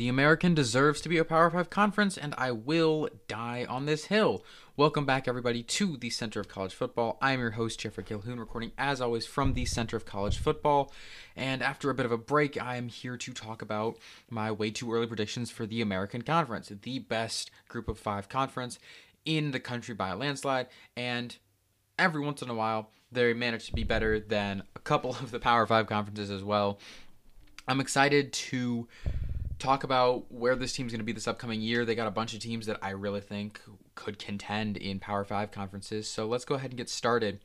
The American deserves to be a Power 5 conference, and I will die on this hill. Welcome back, everybody, to the Center of College Football. I'm your host, Jeffrey Calhoun, recording as always from the Center of College Football. And after a bit of a break, I am here to talk about my way too early predictions for the American Conference, the best group of five conference in the country by a landslide. And every once in a while, they manage to be better than a couple of the Power 5 conferences as well. I'm excited to talk about where this team's going to be this upcoming year. They got a bunch of teams that I really think could contend in Power 5 conferences. So let's go ahead and get started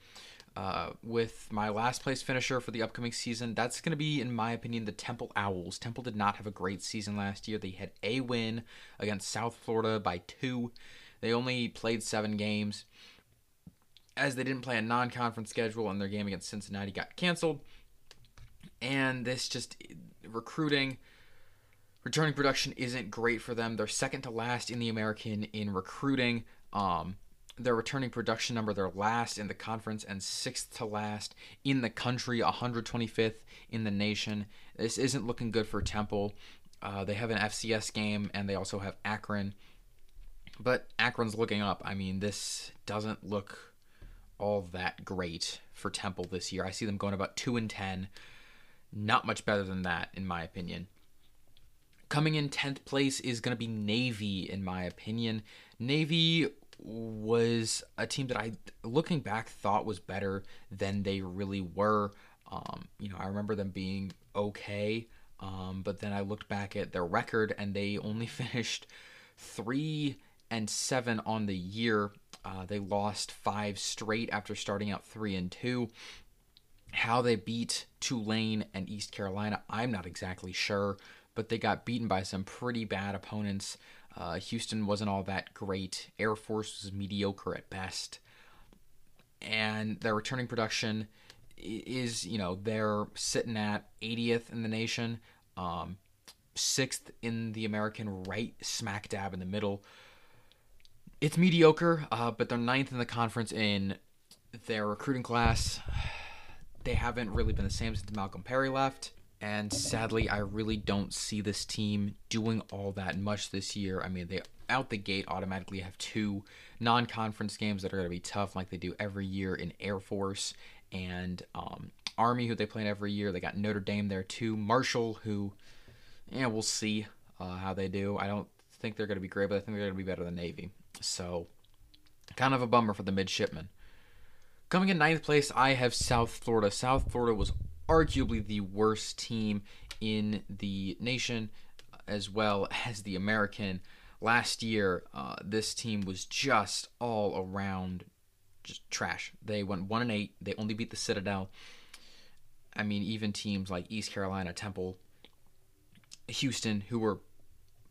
uh, with my last place finisher for the upcoming season. That's going to be, in my opinion, the Temple Owls. Temple did not have a great season last year. They had a win against South Florida by two. They only played seven games. As they didn't play a non conference schedule and their game against Cincinnati got canceled. And this just recruiting returning production isn't great for them. They're second to last in the American in recruiting. Um, their returning production number, they're last in the conference and sixth to last in the country, 125th in the nation. This isn't looking good for Temple. Uh, they have an FCS game and they also have Akron. But Akron's looking up. I mean, this doesn't look all that great for Temple this year. I see them going about 2 and 10. Not much better than that, in my opinion. Coming in 10th place is going to be Navy, in my opinion. Navy was a team that I, looking back, thought was better than they really were. Um, you know, I remember them being okay, um, but then I looked back at their record and they only finished three and seven on the year. Uh, they lost five straight after starting out three and two. How they beat Tulane and East Carolina, I'm not exactly sure but they got beaten by some pretty bad opponents. Uh, Houston wasn't all that great. Air Force was mediocre at best. And their returning production is, you know, they're sitting at 80th in the nation, um, sixth in the American, right smack dab in the middle. It's mediocre, uh, but they're ninth in the conference in their recruiting class. They haven't really been the same since Malcolm Perry left. And sadly, I really don't see this team doing all that much this year. I mean, they out the gate automatically have two non conference games that are going to be tough, like they do every year in Air Force and um, Army, who they play in every year. They got Notre Dame there too. Marshall, who, yeah, we'll see uh, how they do. I don't think they're going to be great, but I think they're going to be better than Navy. So, kind of a bummer for the midshipmen. Coming in ninth place, I have South Florida. South Florida was arguably the worst team in the nation, as well as the American. Last year, uh, this team was just all around just trash. They went one and eight. They only beat the Citadel. I mean, even teams like East Carolina, Temple, Houston, who were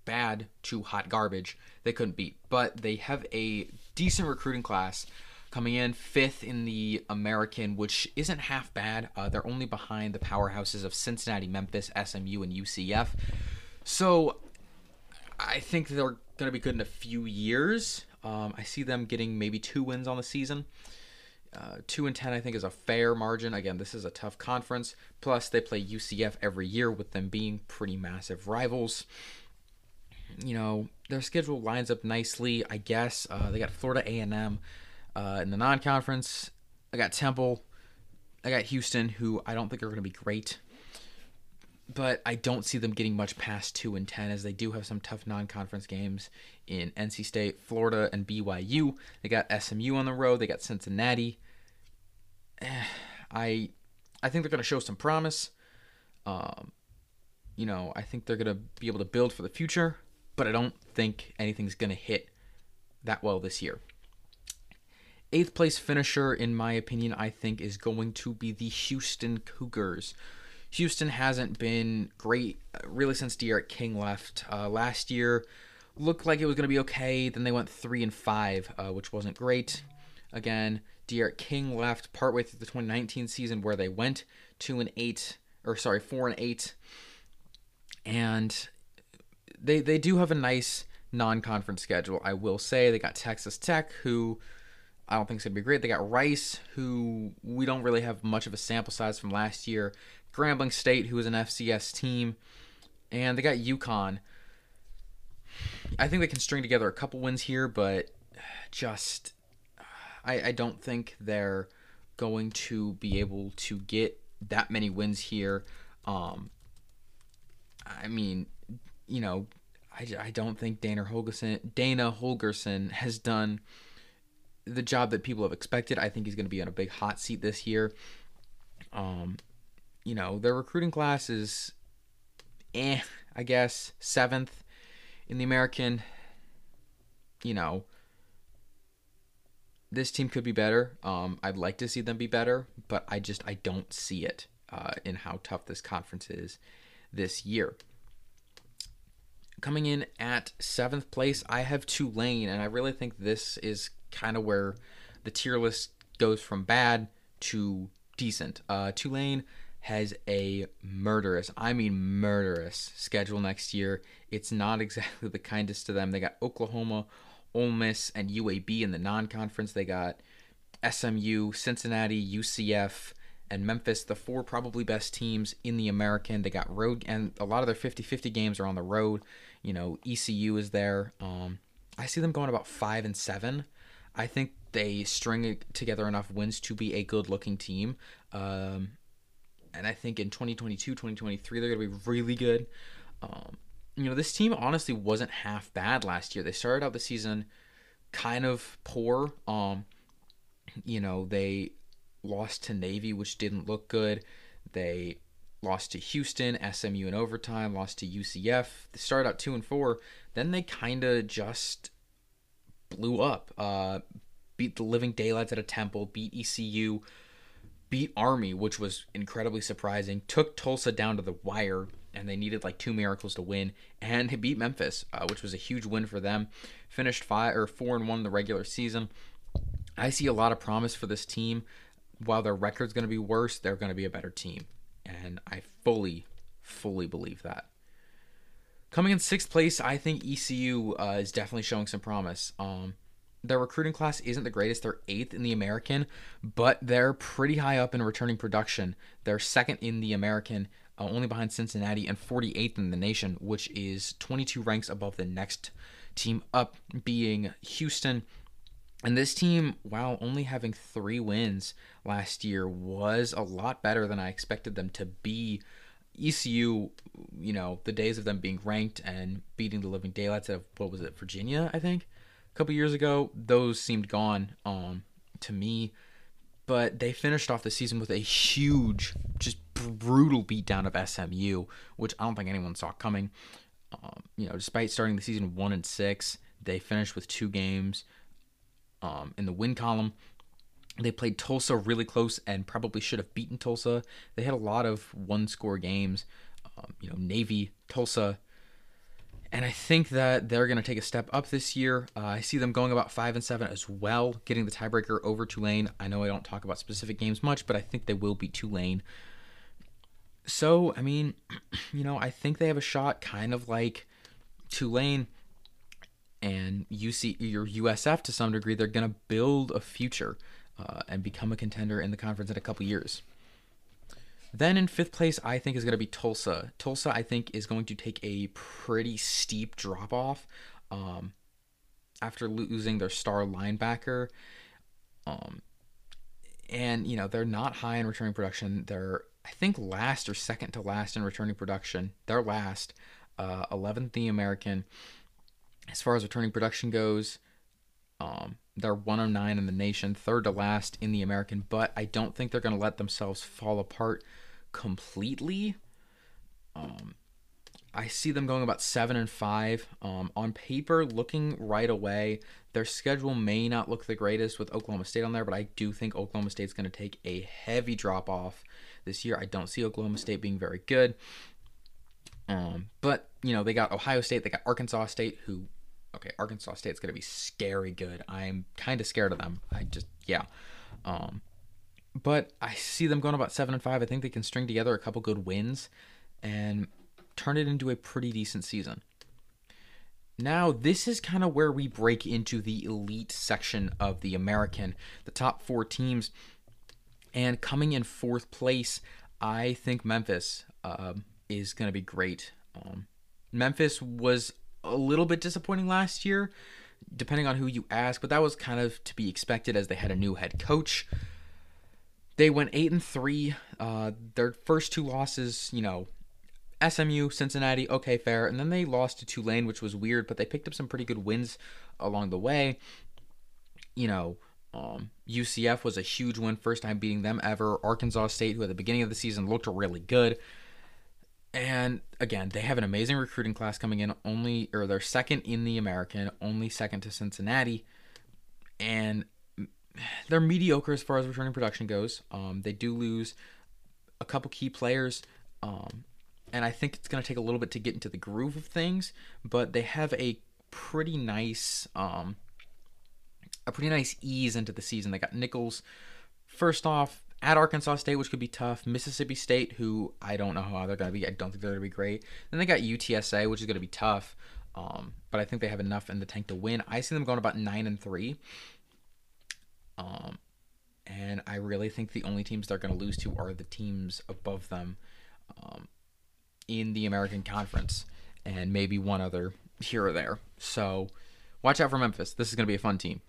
bad to hot garbage, they couldn't beat. But they have a decent recruiting class coming in fifth in the American, which isn't half bad. Uh, they're only behind the powerhouses of Cincinnati, Memphis, SMU, and UCF. So I think they're going to be good in a few years. Um, I see them getting maybe two wins on the season. Uh, two and ten, I think, is a fair margin. Again, this is a tough conference. Plus, they play UCF every year, with them being pretty massive rivals. You know, their schedule lines up nicely. I guess uh, they got Florida A and M uh, in the non-conference, I got Temple, I got Houston, who I don't think are going to be great, but I don't see them getting much past two and ten, as they do have some tough non-conference games in NC State, Florida, and BYU. They got SMU on the road. They got Cincinnati. I, I think they're going to show some promise. Um, you know, I think they're going to be able to build for the future, but I don't think anything's going to hit that well this year. Eighth place finisher, in my opinion, I think is going to be the Houston Cougars. Houston hasn't been great uh, really since D'Eriq King left. Uh, last year looked like it was going to be okay. Then they went three and five, uh, which wasn't great. Again, D'Eriq King left partway through the 2019 season, where they went two and eight, or sorry, four and eight, and they they do have a nice non-conference schedule. I will say they got Texas Tech, who I don't think it's going to be great. They got Rice, who we don't really have much of a sample size from last year. Grambling State, who is an FCS team. And they got UConn, I think they can string together a couple wins here, but just I, I don't think they're going to be able to get that many wins here. Um, I mean, you know, I, I don't think Dana Holgorsen Dana Holgorsen has done the job that people have expected. I think he's going to be on a big hot seat this year. Um, you know, their recruiting class is, eh, I guess seventh in the American. You know, this team could be better. Um, I'd like to see them be better, but I just I don't see it uh, in how tough this conference is this year. Coming in at seventh place, I have Tulane, and I really think this is kind of where the tier list goes from bad to decent. Uh, Tulane has a murderous, I mean murderous schedule next year. It's not exactly the kindest to them. They got Oklahoma, Ole Miss, and UAB in the non-conference. They got SMU, Cincinnati, UCF, and Memphis, the four probably best teams in the American. They got road, and a lot of their 50-50 games are on the road. You know, ECU is there. Um, I see them going about five and seven. I think they string together enough wins to be a good looking team. Um, and I think in 2022, 2023, they're going to be really good. Um, you know, this team honestly wasn't half bad last year. They started out the season kind of poor. Um, you know, they lost to Navy, which didn't look good. They lost to Houston, SMU in overtime, lost to UCF. They started out two and four. Then they kind of just blew up. Uh, beat the living daylights at a temple, beat ECU, beat Army, which was incredibly surprising. Took Tulsa down to the wire, and they needed like two miracles to win. And they beat Memphis, uh, which was a huge win for them. Finished five or four and one in the regular season. I see a lot of promise for this team. While their record's going to be worse, they're going to be a better team and I fully, fully believe that. Coming in sixth place, I think ECU uh, is definitely showing some promise. Um, their recruiting class isn't the greatest. They're eighth in the American, but they're pretty high up in returning production. They're second in the American, uh, only behind Cincinnati, and 48th in the nation, which is 22 ranks above the next team up, being Houston. And this team, while only having three wins last year, was a lot better than I expected them to be. ECU, you know, the days of them being ranked and beating the living daylights of what was it, Virginia, I think, a couple years ago, those seemed gone um, to me. But they finished off the season with a huge, just brutal beatdown of SMU, which I don't think anyone saw coming. Um, you know, despite starting the season one and six, they finished with two games um, in the win column. They played Tulsa really close and probably should have beaten Tulsa. They had a lot of one score games, um, you know, Navy, Tulsa. And I think that they're going to take a step up this year. Uh, I see them going about five and seven as well, getting the tiebreaker over Tulane. I know I don't talk about specific games much, but I think they will beat Tulane. So, I mean, you know, I think they have a shot, kind of like Tulane and UC your USF to some degree, they're going to build a future uh, and become a contender in the conference in a couple years. Then in fifth place, I think is going to be Tulsa. Tulsa, I think, is going to take a pretty steep drop off um, after losing their star linebacker. Um, and you know they're not high in returning production. They're I think last or second to last in returning production. They're last, uh, 11th the American as far as returning production goes, um, they're 109 in the nation, third to last in the American, but I don't think they're going to let themselves fall apart completely. Um, I see them going about seven and five. Um, on paper, looking right away, their schedule may not look the greatest with Oklahoma State on there, but I do think Oklahoma State's going to take a heavy drop off this year. I don't see Oklahoma State being very good. Um, but you know they got Ohio State, they got Arkansas State, who okay, Arkansas State's gonna be scary good. I'm kind of scared of them. I just yeah, um, but I see them going about seven and five. I think they can string together a couple good wins and turn it into a pretty decent season. Now, this is kind of where we break into the elite section of the American, the top four teams. And coming in fourth place, I think Memphis. Um, is going to be great. Um, Memphis was a little bit disappointing last year, depending on who you ask, but that was kind of to be expected as they had a new head coach. They went eight and three. Uh, their first two losses, you know, SMU, Cincinnati, okay, fair, and then they lost to Tulane, which was weird, but they picked up some pretty good wins along the way. You know, um, UCF was a huge win, first time beating them ever. Arkansas State, who at the beginning of the season looked really good. And again, they have an amazing recruiting class coming in, only, or they're second in the American, only second to Cincinnati. And they're mediocre as far as returning production goes. Um, they do lose a couple key players. Um, and I think it's going to take a little bit to get into the groove of things, but they have a pretty nice um, a pretty nice ease into the season. They got Nicholls first off at Arkansas State, which could be tough. Mississippi State, who I don't know how they're going to be. I don't think they're going to be great. Then they got UTSA, which is going to be tough. Um, but I think they have enough in the tank to win. I see them going about nine and three. Um, and I really think the only teams they're going to lose to are the teams above them um, in the American Conference, and maybe one other here or there. So watch out for Memphis. This is going to be a fun team.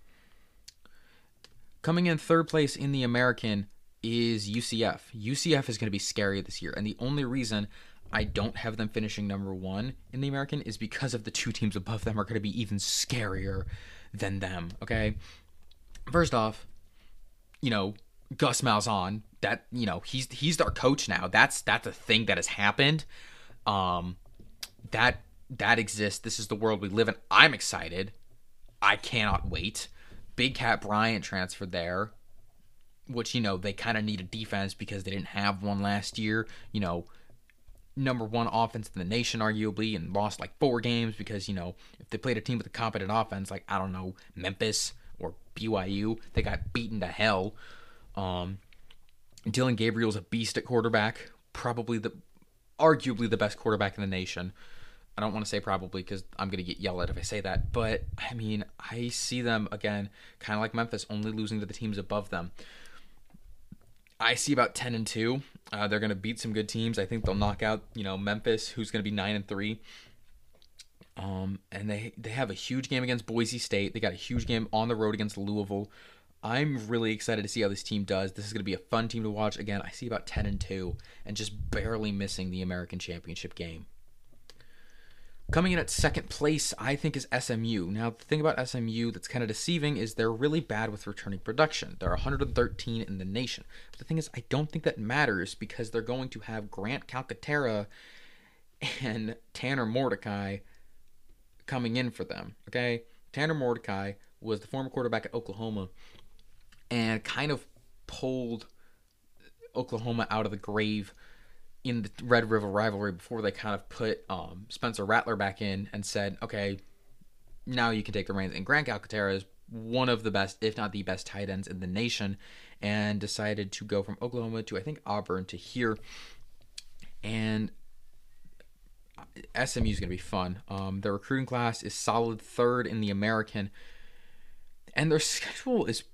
Coming in third place in the American is UCF. UCF is going to be scary this year, and the only reason I don't have them finishing number one in the American is because of the two teams above them are going to be even scarier than them. Okay, first off, you know Gus Malzahn. That you know he's he's our coach now. That's that's a thing that has happened. Um, that that exists. This is the world we live in. I'm excited. I cannot wait. Big Kat Bryant transferred there, which, you know, they kind of need a defense because they didn't have one last year. You know, number one offense in the nation, arguably, and lost like four games because, you know, if they played a team with a competent offense, like, I don't know, Memphis or BYU, they got beaten to hell. Um, Dillon Gabriel's a beast at quarterback, probably the, arguably the best quarterback in the nation. I don't want to say probably because I'm going to get yelled at if I say that, but I mean, I see them again, kind of like Memphis, only losing to the teams above them. I see about 10 and 2. Uh, they're going to beat some good teams. I think they'll knock out, you know, Memphis, who's going to be 9 and 3. Um, and they they have a huge game against Boise State. They got a huge game on the road against Louisville. I'm really excited to see how this team does. This is going to be a fun team to watch. Again, I see about 10 and 2 and just barely missing the American Championship game. Coming in at second place, I think, is SMU. Now, the thing about SMU that's kind of deceiving is they're really bad with returning production. They're 113 in the nation. But the thing is, I don't think that matters because they're going to have Grant Calcaterra and Tanner Mordecai coming in for them. Okay? Tanner Mordecai was the former quarterback at Oklahoma and kind of pulled Oklahoma out of the grave in the Red River rivalry before they kind of put um, Spencer Rattler back in and said, okay, now you can take the reins. And Grant Calcaterra is one of the best, if not the best, tight ends in the nation, and decided to go from Oklahoma to I think Auburn to here. And SMU is going to be fun. Um, their recruiting class is solid third in the American, and their schedule is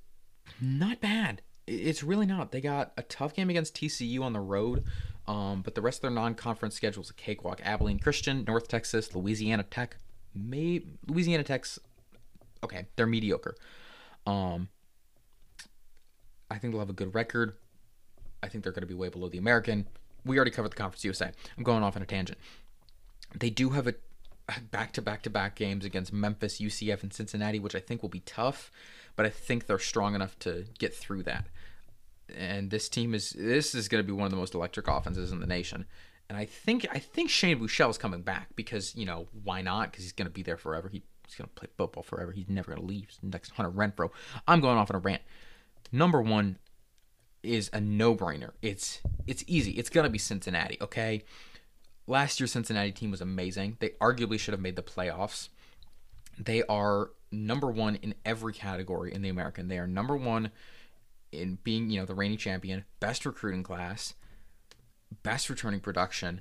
not bad. It's really not. They got a tough game against TCU on the road. Um, but the rest of their non-conference schedule is a cakewalk. Abilene Christian, North Texas, Louisiana Tech. May Louisiana Tech's okay. They're mediocre. Um, I think they'll have a good record. I think they're going to be way below the American. We already covered the Conference USA. I'm going off on a tangent. They do have a back to back to back games against Memphis, UCF, and Cincinnati, which I think will be tough, but I think they're strong enough to get through that and this team is this is going to be one of the most electric offenses in the nation. And I think I think Shane Buechele is coming back because you know why not? Because he's going to be there forever. He, he's going to play football forever. He's never going to leave. Next Hunter Renfrow. I'm going off on a rant. Number one is a no-brainer. It's it's easy. It's going to be Cincinnati. Okay. Last year's Cincinnati team was amazing. They arguably should have made the playoffs. They are number one in every category in the American. They are number one in being, you know, the reigning champion, best recruiting class, best returning production,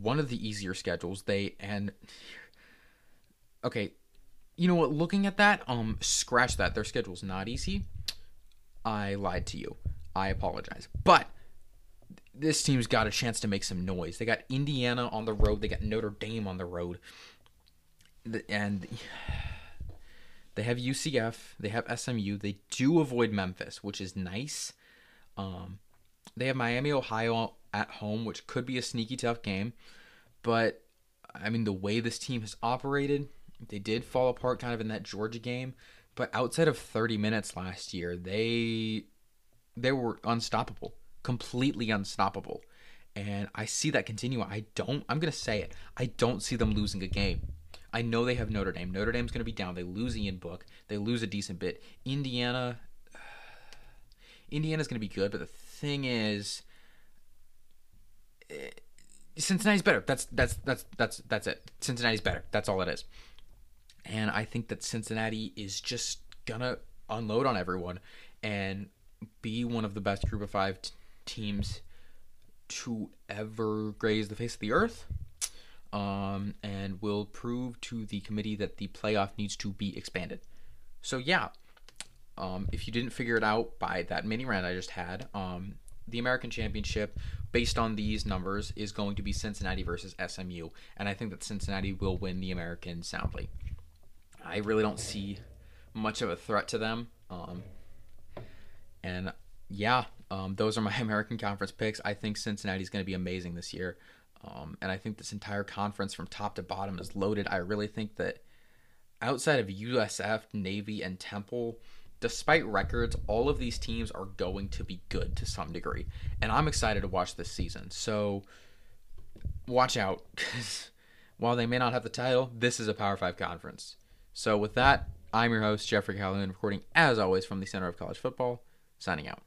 one of the easier schedules. They and okay, you know what? Looking at that, um, scratch that. Their schedule's not easy. I lied to you. I apologize. But this team's got a chance to make some noise. They got Indiana on the road. They got Notre Dame on the road. and they have UCF, they have SMU, they do avoid Memphis, which is nice. Um, they have Miami, Ohio at home, which could be a sneaky tough game, but I mean the way this team has operated, they did fall apart kind of in that Georgia game, but outside of 30 minutes last year, they they were unstoppable, completely unstoppable. And I see that continue. I don't I'm to say it. I don't see them losing a game. I know they have Notre Dame. Notre Dame's going to be down. They lose Ian Book. They lose a decent bit. Indiana Indiana's going to be good, but the thing is eh, Cincinnati's better. That's that's that's that's that's it. Cincinnati's better. That's all it is. And I think that Cincinnati is just gonna unload on everyone and be one of the best group of five t- teams to ever graze the face of the earth. Um, and will prove to the committee that the playoff needs to be expanded. So yeah, um, if you didn't figure it out by that mini round I just had, um, the American Championship, based on these numbers, is going to be Cincinnati versus SMU, and I think that Cincinnati will win the American soundly. I really don't see much of a threat to them. Um, and yeah, um, those are my American Conference picks. I think Cincinnati is going to be amazing this year. Um, and I think this entire conference from top to bottom is loaded. I really think that outside of USF, Navy, and Temple, despite records, all of these teams are going to be good to some degree. And I'm excited to watch this season. So watch out because while they may not have the title, this is a Power 5 conference. So with that, I'm your host, Jeffrey Calhoun, recording as always from the Center of College Football, signing out.